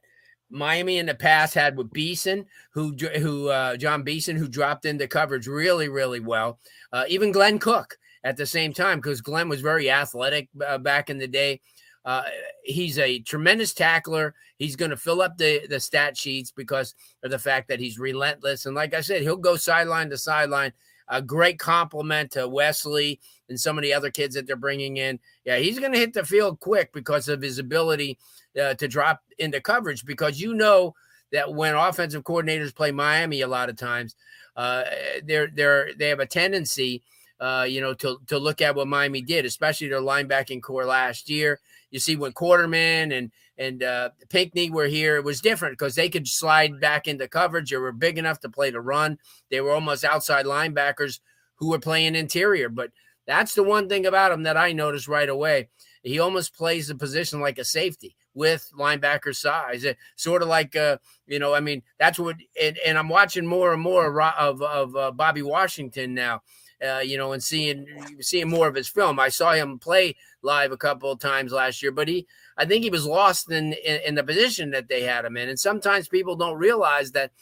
Miami in the past had with Beason, who who uh, Jon Beason, who dropped into coverage really, really well. Uh, even Glenn Cook at the same time, because Glenn was very athletic uh, back in the day. Uh, he's a tremendous tackler. He's going to fill up the the stat sheets because of the fact that he's relentless. And like I said, he'll go sideline to sideline a great compliment to Wesley and some of the other kids that they're bringing in. Yeah, he's going to hit the field quick because of his ability uh, to drop into coverage. Because you know that when offensive coordinators play Miami, a lot of times uh, they're they're they have a tendency. Uh, you know, to to look at what Miami did, especially their linebacking corps last year. You see when Quarterman and and uh, Pinckney were here, it was different because they could slide back into coverage. They were big enough to play the run. They were almost outside linebackers who were playing interior. But that's the one thing about him that I noticed right away. He almost plays the position like a safety with linebacker size, it, sort of like uh, you know. I mean, that's what. And, and I'm watching more and more of of uh, Bobby Washington now uh, you know, and seeing seeing more of his film. I saw him play live a couple of times last year, but he, I think he was lost in, in, in the position that they had him in. And sometimes people don't realize that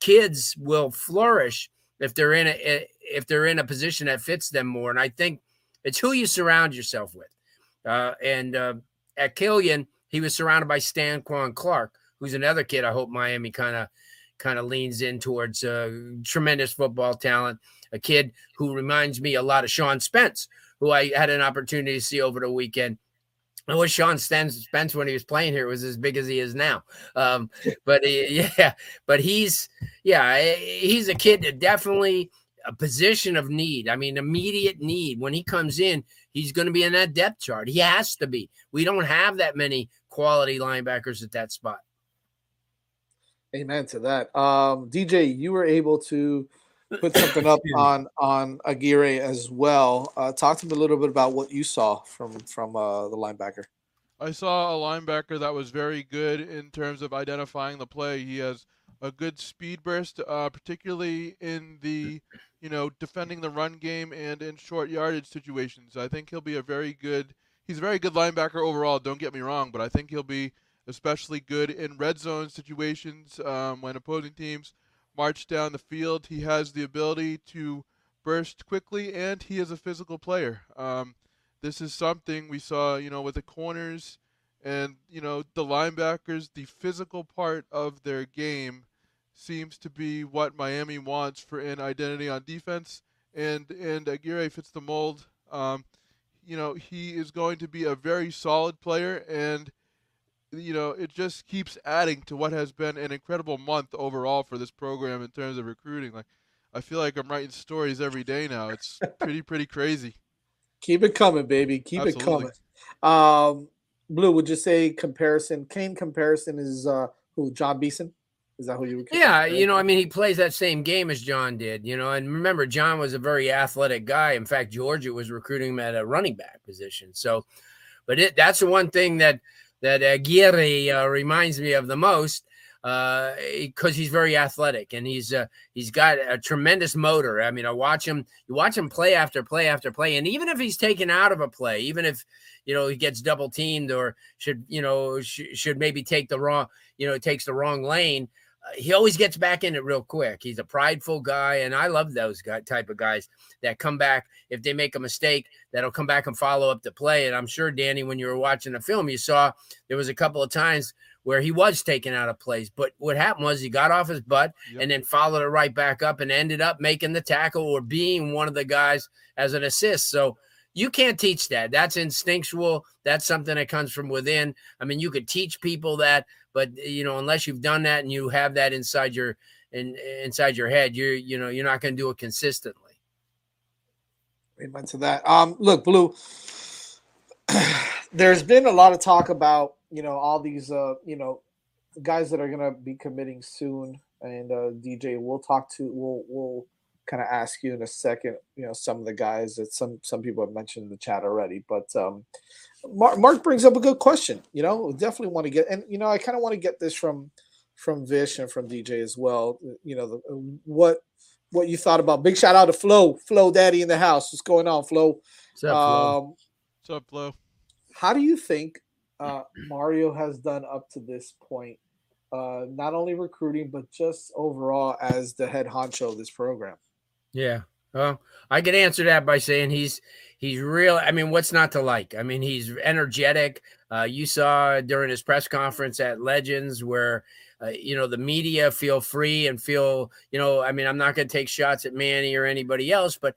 kids will flourish if they're in a if they're in a position that fits them more. And I think it's who you surround yourself with. Uh, and uh, at Killian, he was surrounded by Stanquan Clark, who's another kid. I hope Miami kind of kind of leans in towards uh, tremendous football talent a kid who reminds me a lot of Sean Spence, who I had an opportunity to see over the weekend. I wish Sean Spence when he was playing here was as big as he is now. Um, but he, <laughs> yeah, but he's yeah, he's a kid that definitely a position of need. I mean, immediate need. When he comes in, he's going to be in that depth chart. He has to be. We don't have that many quality linebackers at that spot. Amen to that. Um, DJ, you were able to put something up <laughs> on on Aguirre as well. Uh, talk to me a little bit about what you saw from from uh, the linebacker. I saw a linebacker that was very good in terms of identifying the play. He has a good speed burst, uh, particularly in the you know defending the run game and in short yardage situations. I think he'll be a very good. He's a very good linebacker overall. Don't get me wrong, but I think he'll be especially good in red zone situations um, when opposing teams march down the field. He has the ability to burst quickly, and he is a physical player. Um, this is something we saw, you know, with the corners and you know the linebackers. The physical part of their game seems to be what Miami wants for an identity on defense, and and Aguirre fits the mold. Um, you know, he is going to be a very solid player, and you know, it just keeps adding to what has been an incredible month overall for this program in terms of recruiting. Like, I feel like I'm writing stories every day now. It's <laughs> pretty, pretty crazy. Keep it coming, baby. Keep Absolutely. it coming. Um, Blue, would you say comparison? Cane comparison is uh, who? Jon Beason. Is that who you would? Yeah, you know, I mean, he plays that same game as John did. You know, and remember, John was a very athletic guy. In fact, Georgia was recruiting him at a running back position. So, but it that's the one thing that that Aguirre uh, reminds me of the most because uh, he's very athletic and he's uh, he's got a tremendous motor. I mean, I watch him, you watch him play after play after play, and even if he's taken out of a play, even if you know he gets double teamed or should you know sh- should maybe take the wrong you know takes the wrong lane, he always gets back in it real quick. He's a prideful guy, and I love those guy, type of guys that come back if they make a mistake. That'll come back and follow up the play. And I'm sure Danny, when you were watching the film, you saw there was a couple of times where he was taken out of place. But what happened was he got off his butt yep. and then followed it right back up and ended up making the tackle or being one of the guys as an assist. So you can't teach that. That's instinctual. That's something that comes from within. I mean, you could teach people that, but you know, unless you've done that and you have that inside your in inside your head, you're you know you're not going to do it consistently. Amen to that. Um, look, Blue. <clears throat> there's been a lot of talk about you know all these uh you know guys that are gonna be committing soon, and uh, DJ, we'll talk to we'll we'll kind of ask you in a second. You know some of the guys that some some people have mentioned in the chat already, but um, Mark, Mark brings up a good question. You know, definitely want to get and you know I kind of want to get this from from Vish and from DJ as well. You know, the, what what you thought about. Big shout out to Flo, Flo Daddy in the house. What's going on, Flo? What's up, Flo? Um, What's up, Flo? How do you think uh, Mario has done up to this point? Uh, not only recruiting, but just overall as the head honcho of this program. Yeah. Well, I could answer that by saying he's he's real. I mean, what's not to like? I mean, he's energetic. Uh, you saw during his press conference at Legends where uh, you know the media feel free and feel you know. I mean, I'm not going to take shots at Manny or anybody else, but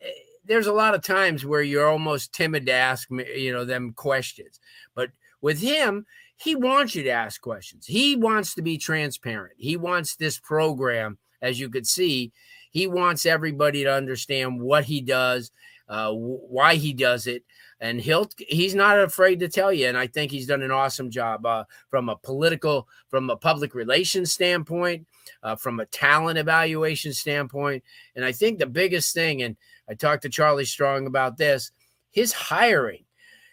eh, there's a lot of times where you're almost timid to ask you know them questions. But with him, he wants you to ask questions. He wants to be transparent. He wants this program, as you could see, he wants everybody to understand what he does, uh, why he does it, and he'll he's not afraid to tell you. And I think he's done an awesome job uh, from a political, from a public relations standpoint, uh, from a talent evaluation standpoint. And I think the biggest thing, and I talked to Charlie Strong about this, his hiring.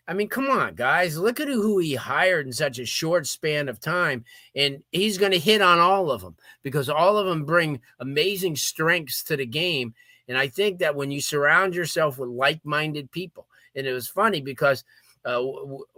I mean, come on, guys, look at who he hired in such a short span of time. And he's going to hit on all of them because all of them bring amazing strengths to the game. And I think that when you surround yourself with like minded people, and it was funny because uh,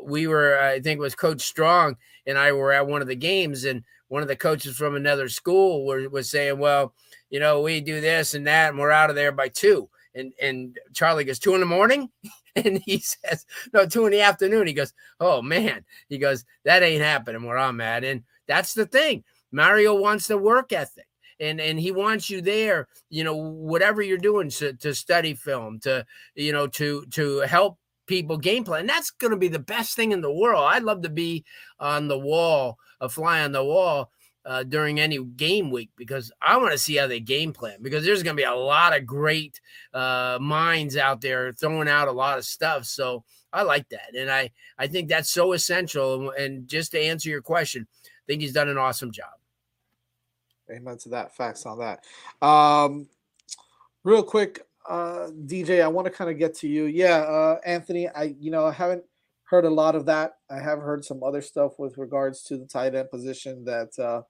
we were, I think it was Coach Strong and I were at one of the games, and one of the coaches from another school were, was saying, "Well, you know, we do this and that, and we're out of there by two. And and Charlie goes, two in the morning? <laughs> <laughs> And he says, no, two in the afternoon. He goes, oh man. He goes, that ain't happening where I'm at. And that's the thing. Mario wants the work ethic and and he wants you there you know whatever you're doing to, to study film to you know to to help people game plan and that's going to be the best thing in the world i'd love to be on the wall a fly on the wall uh, during any game week because I want to see how they game plan because there's going to be a lot of great uh, minds out there throwing out a lot of stuff. So I like that, and I I think that's so essential. And just to answer your question, I think he's done an awesome job. Amen to that. Facts on that. Um, real quick, uh, DJ, I want to kind of get to you. Yeah, uh, Anthony, I you know I haven't heard a lot of that. I have heard some other stuff with regards to the tight end position. That uh,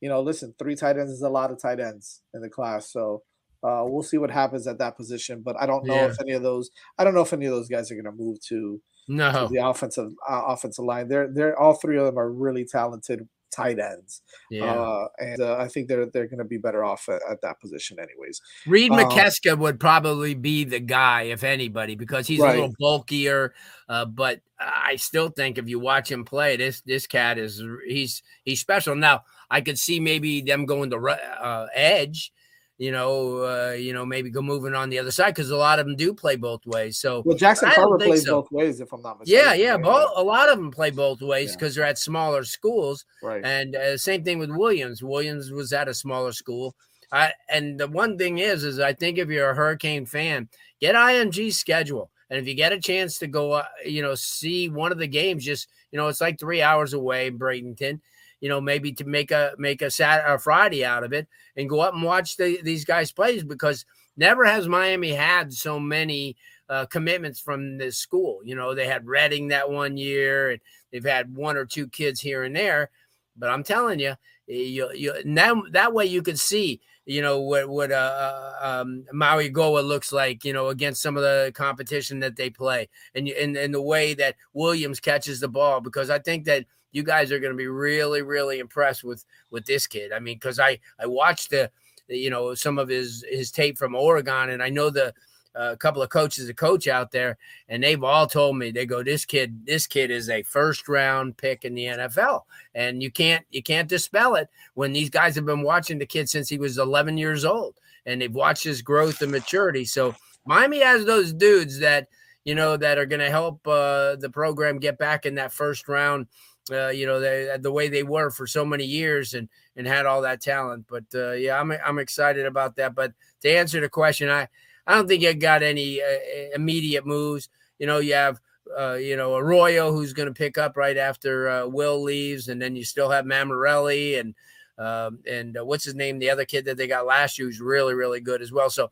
you know, listen, three tight ends is a lot of tight ends in the class. So uh, we'll see what happens at that position. But I don't know yeah. if any of those. I don't know if any of those guys are going to move to no to the offensive uh, offensive line. They're they're all three of them are really talented tight ends. Yeah. Uh, and uh, I think they're they're going to be better off at, at, that position, anyways. Reed um, Mikeska would probably be the guy, if anybody, because he's right. a little bulkier. Uh, but I still think if you watch him play, this this cat is he's he's special. Now I could see maybe them going to uh, edge you know, uh, you know, maybe go moving on the other side because a lot of them do play both ways. So well, Jackson Carver plays so. both ways, if I'm not mistaken. Yeah, yeah, both, a lot of them play both ways because yeah. they're at smaller schools. Right. And uh, same thing with Williams. Williams was at a smaller school. I, and the one thing is, is I think if you're a Hurricane fan, get IMG's schedule. And if you get a chance to go, uh, you know, see one of the games, just you know, it's like three hours away in Bradenton you know, maybe to make a make a Saturday or Friday out of it and go up and watch the, these guys plays because never has Miami had so many uh, commitments from this school. You know, they had Reading that one year, and they've had one or two kids here and there. But I'm telling you, you, you that, that way you could see, you know, what what uh, uh, um, Mauigoa looks like, you know, against some of the competition that they play, and and, and the way that Williams catches the ball, because I think that you guys are going to be really, really impressed with with this kid. I mean, because I I watched the, the, you know some of his his tape from Oregon, and I know the a uh, couple of coaches a coach out there, and they've all told me they go, this kid, this kid is a first round pick in the NFL, and you can't you can't dispel it when these guys have been watching the kid since he was 11 years old, and they've watched his growth and maturity. So Miami has those dudes that you know that are going to help uh, the program get back in that first round uh, you know, they, the way they were for so many years and and had all that talent. But uh, yeah, I'm I'm excited about that. But to answer the question, I I don't think you got any uh, immediate moves. You know, you have uh, you know Arroyo who's going to pick up right after uh, Will leaves, and then you still have Mammarelli and um, and uh, what's his name, the other kid that they got last year, who's really really good as well. So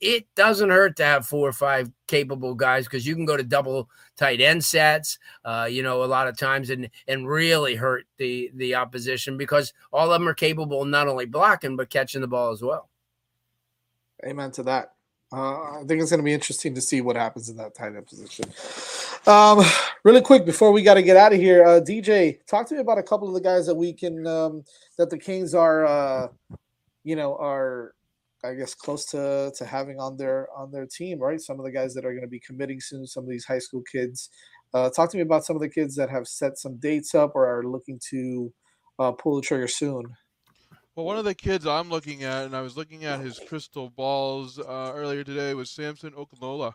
it doesn't hurt to have four or five capable guys because you can go to double tight end sets, uh, you know, a lot of times and and really hurt the the opposition because all of them are capable not only blocking but catching the ball as well. Amen to that. Uh, I think it's going to be interesting to see what happens in that tight end position. Um, really quick before we got to get out of here, uh, DJ, talk to me about a couple of the guys that we can um, that the Kings are, uh, you know, are I guess close to to having on their on their team, right? Some of the guys that are going to be committing soon, some of these high school kids. Uh, talk to me about some of the kids that have set some dates up or are looking to uh, pull the trigger soon. Well, one of the kids I'm looking at, and I was looking at his crystal balls uh, earlier today, was Samson Okunlola.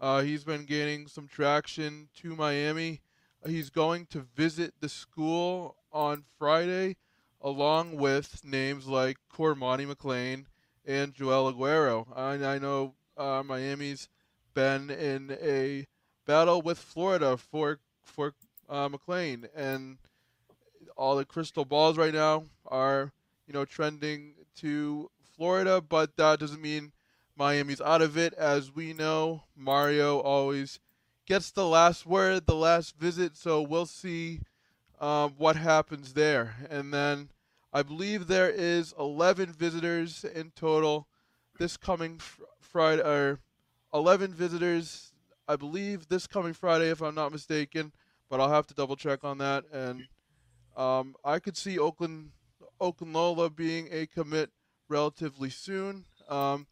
Uh, he's been gaining some traction to Miami. He's going to visit the school on Friday, along with names like Cormani McClain and Joenel Aguero. I, I know uh, Miami's been in a battle with Florida for for uh, McClain, and all the crystal balls right now are you know trending to Florida, but that doesn't mean Miami's out of it. As we know, Mario always gets the last word, the last visit, so we'll see um, what happens there, and then I believe there is 11 visitors in total this coming fr- Friday, or 11 visitors, I believe, this coming Friday, if I'm not mistaken. But I'll have to double check on that. And um, I could see Oakland, Okunlola being a commit relatively soon. Um,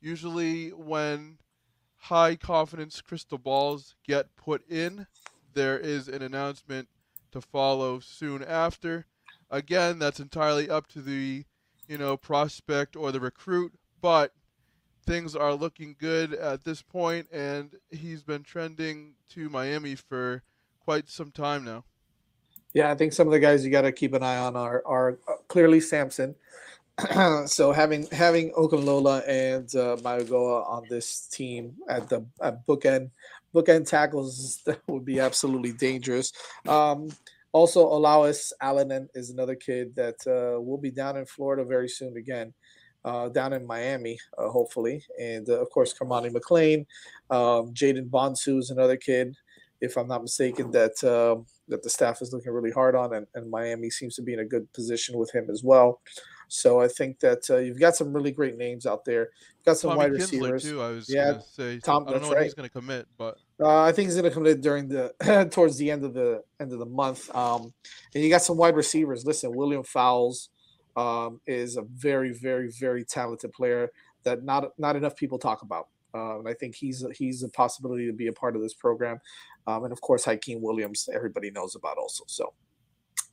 usually, when high confidence crystal balls get put in, there is an announcement to follow soon after. Again, that's entirely up to the, you know, prospect or the recruit, but things are looking good at this point, and he's been trending to Miami for quite some time now. Yeah, I think some of the guys you got to keep an eye on are are uh, clearly Samson. <clears throat> so having having Okunlola and uh, on this team at the at bookend bookend tackles that <laughs> would be absolutely dangerous. Um, also, Olaus Alinen is another kid that uh, will be down in Florida very soon again, uh, down in Miami, uh, hopefully. And uh, of course, Cormani McClain, um, Jaden Bonsu is another kid, if I'm not mistaken, that um, that the staff is looking really hard on, and, and Miami seems to be in a good position with him as well. So I think that uh, you've got some really great names out there. You've got some Tommy wide Kinsler receivers. Too, I was yeah, say. Tom, I don't know when he's going to commit, but uh, I think he's going to come in during the <clears throat> towards the end of the end of the month. Um, and you got some wide receivers. Listen, William Fowles um, is a very, very, very talented player that not not enough people talk about. Uh, and I think he's he's a possibility to be a part of this program. Um, and of course, Hakeem Williams, everybody knows about also. So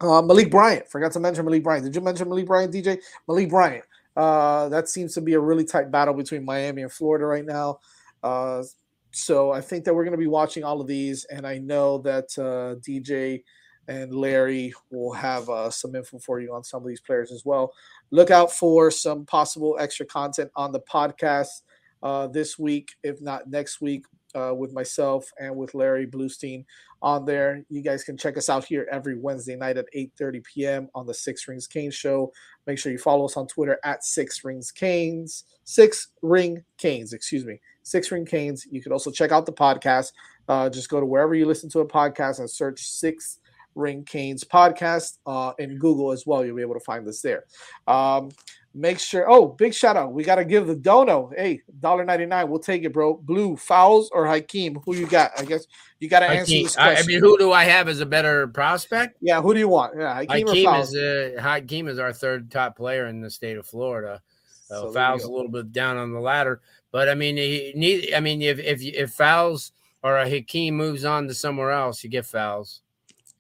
uh, Malik Bryant, forgot to mention Malik Bryant. Did you mention Malik Bryant, DJ? Malik Bryant. Uh, that seems to be a really tight battle between Miami and Florida right now. Uh, so I think that we're going to be watching all of these, and I know that uh, DJ and Larry will have uh, some info for you on some of these players as well. Look out for some possible extra content on the podcast uh, this week, if not next week, uh, with myself and with Larry Blustein on there. You guys can check us out here every Wednesday night at 8:30 p.m. on the Six Rings Canes Show. Make sure you follow us on Twitter at Six Rings Canes. Six Ring Canes, excuse me. Six Ring Canes. You can also check out the podcast. Uh, just go to wherever you listen to a podcast and search Six Ring Canes podcast uh, in Google as well. You'll be able to find us there. Um, make sure. Oh, big shout out. We got to give the dono. Hey, $1.99. We'll take it, bro. Blue, Fowles, or Hakeem? Who you got? I guess you got to answer this question. I mean, who do I have as a better prospect? yeah, who do you want? Yeah, Hakeem, Hakeem or is uh, Hakeem is our third top player in the state of Florida. So So Fowles a little bit down on the ladder, but I mean, he need. I mean, if if if Fowles or a Hakeem moves on to somewhere else, you get Fowles.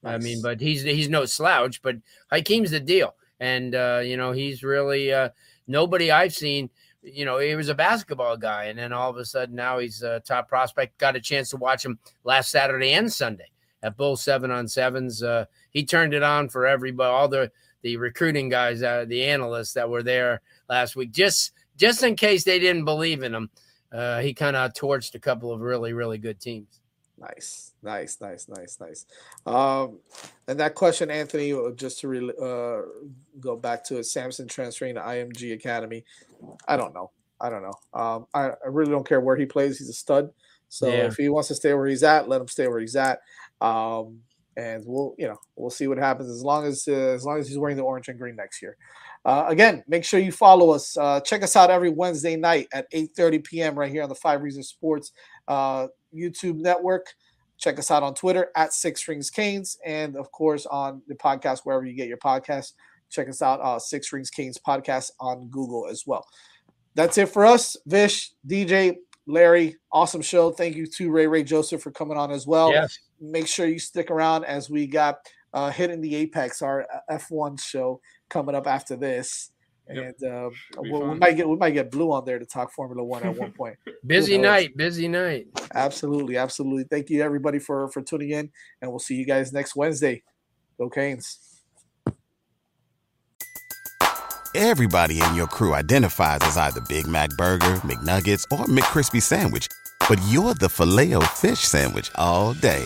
I mean, but he's he's no slouch, but Hakeem's the deal, and uh, you know he's really uh, nobody I've seen. You know, he was a basketball guy, and then all of a sudden now he's a top prospect. Got a chance to watch him last Saturday and Sunday, at both seven on sevens. Uh, he turned it on for everybody, all the the recruiting guys, uh, the analysts that were there last week, just just in case they didn't believe in him. Uh, he kind of torched a couple of really really good teams. Nice, nice, nice, nice, nice. Um, and that question, Anthony, just to re- uh, go back to it, Samson transferring to IMG Academy. I don't know. I don't know. Um, I, I really don't care where he plays. He's a stud. So yeah. if he wants to stay where he's at, let him stay where he's at. Um, and we'll, you know, we'll see what happens as long as uh, as long as he's wearing the orange and green next year. Uh, again, make sure you follow us. Uh, check us out every Wednesday night at 8:30 p.m. right here on the Five Reasons Sports uh, YouTube network. Check us out on Twitter at Six Rings Canes, and of course on the podcast wherever you get your podcasts. Check us out, uh, Six Rings Canes podcast on Google as well. That's it for us. Vish, DJ, Larry, awesome show. Thank you to Ray Ray Joseph for coming on as well. Yes. Make sure you stick around as we got uh, hitting the apex, our uh, F1 show coming up after this. Yep. And uh, we, we might get we might get blue on there to talk Formula One at one <laughs> point. busy night, busy night. Absolutely, absolutely. Thank you everybody for for tuning in, and we'll see you guys next Wednesday. Go Canes. Everybody in your crew identifies as either Big Mac Burger, McNuggets, or McCrispy Sandwich, but you're the Filet-O-Fish Sandwich all day.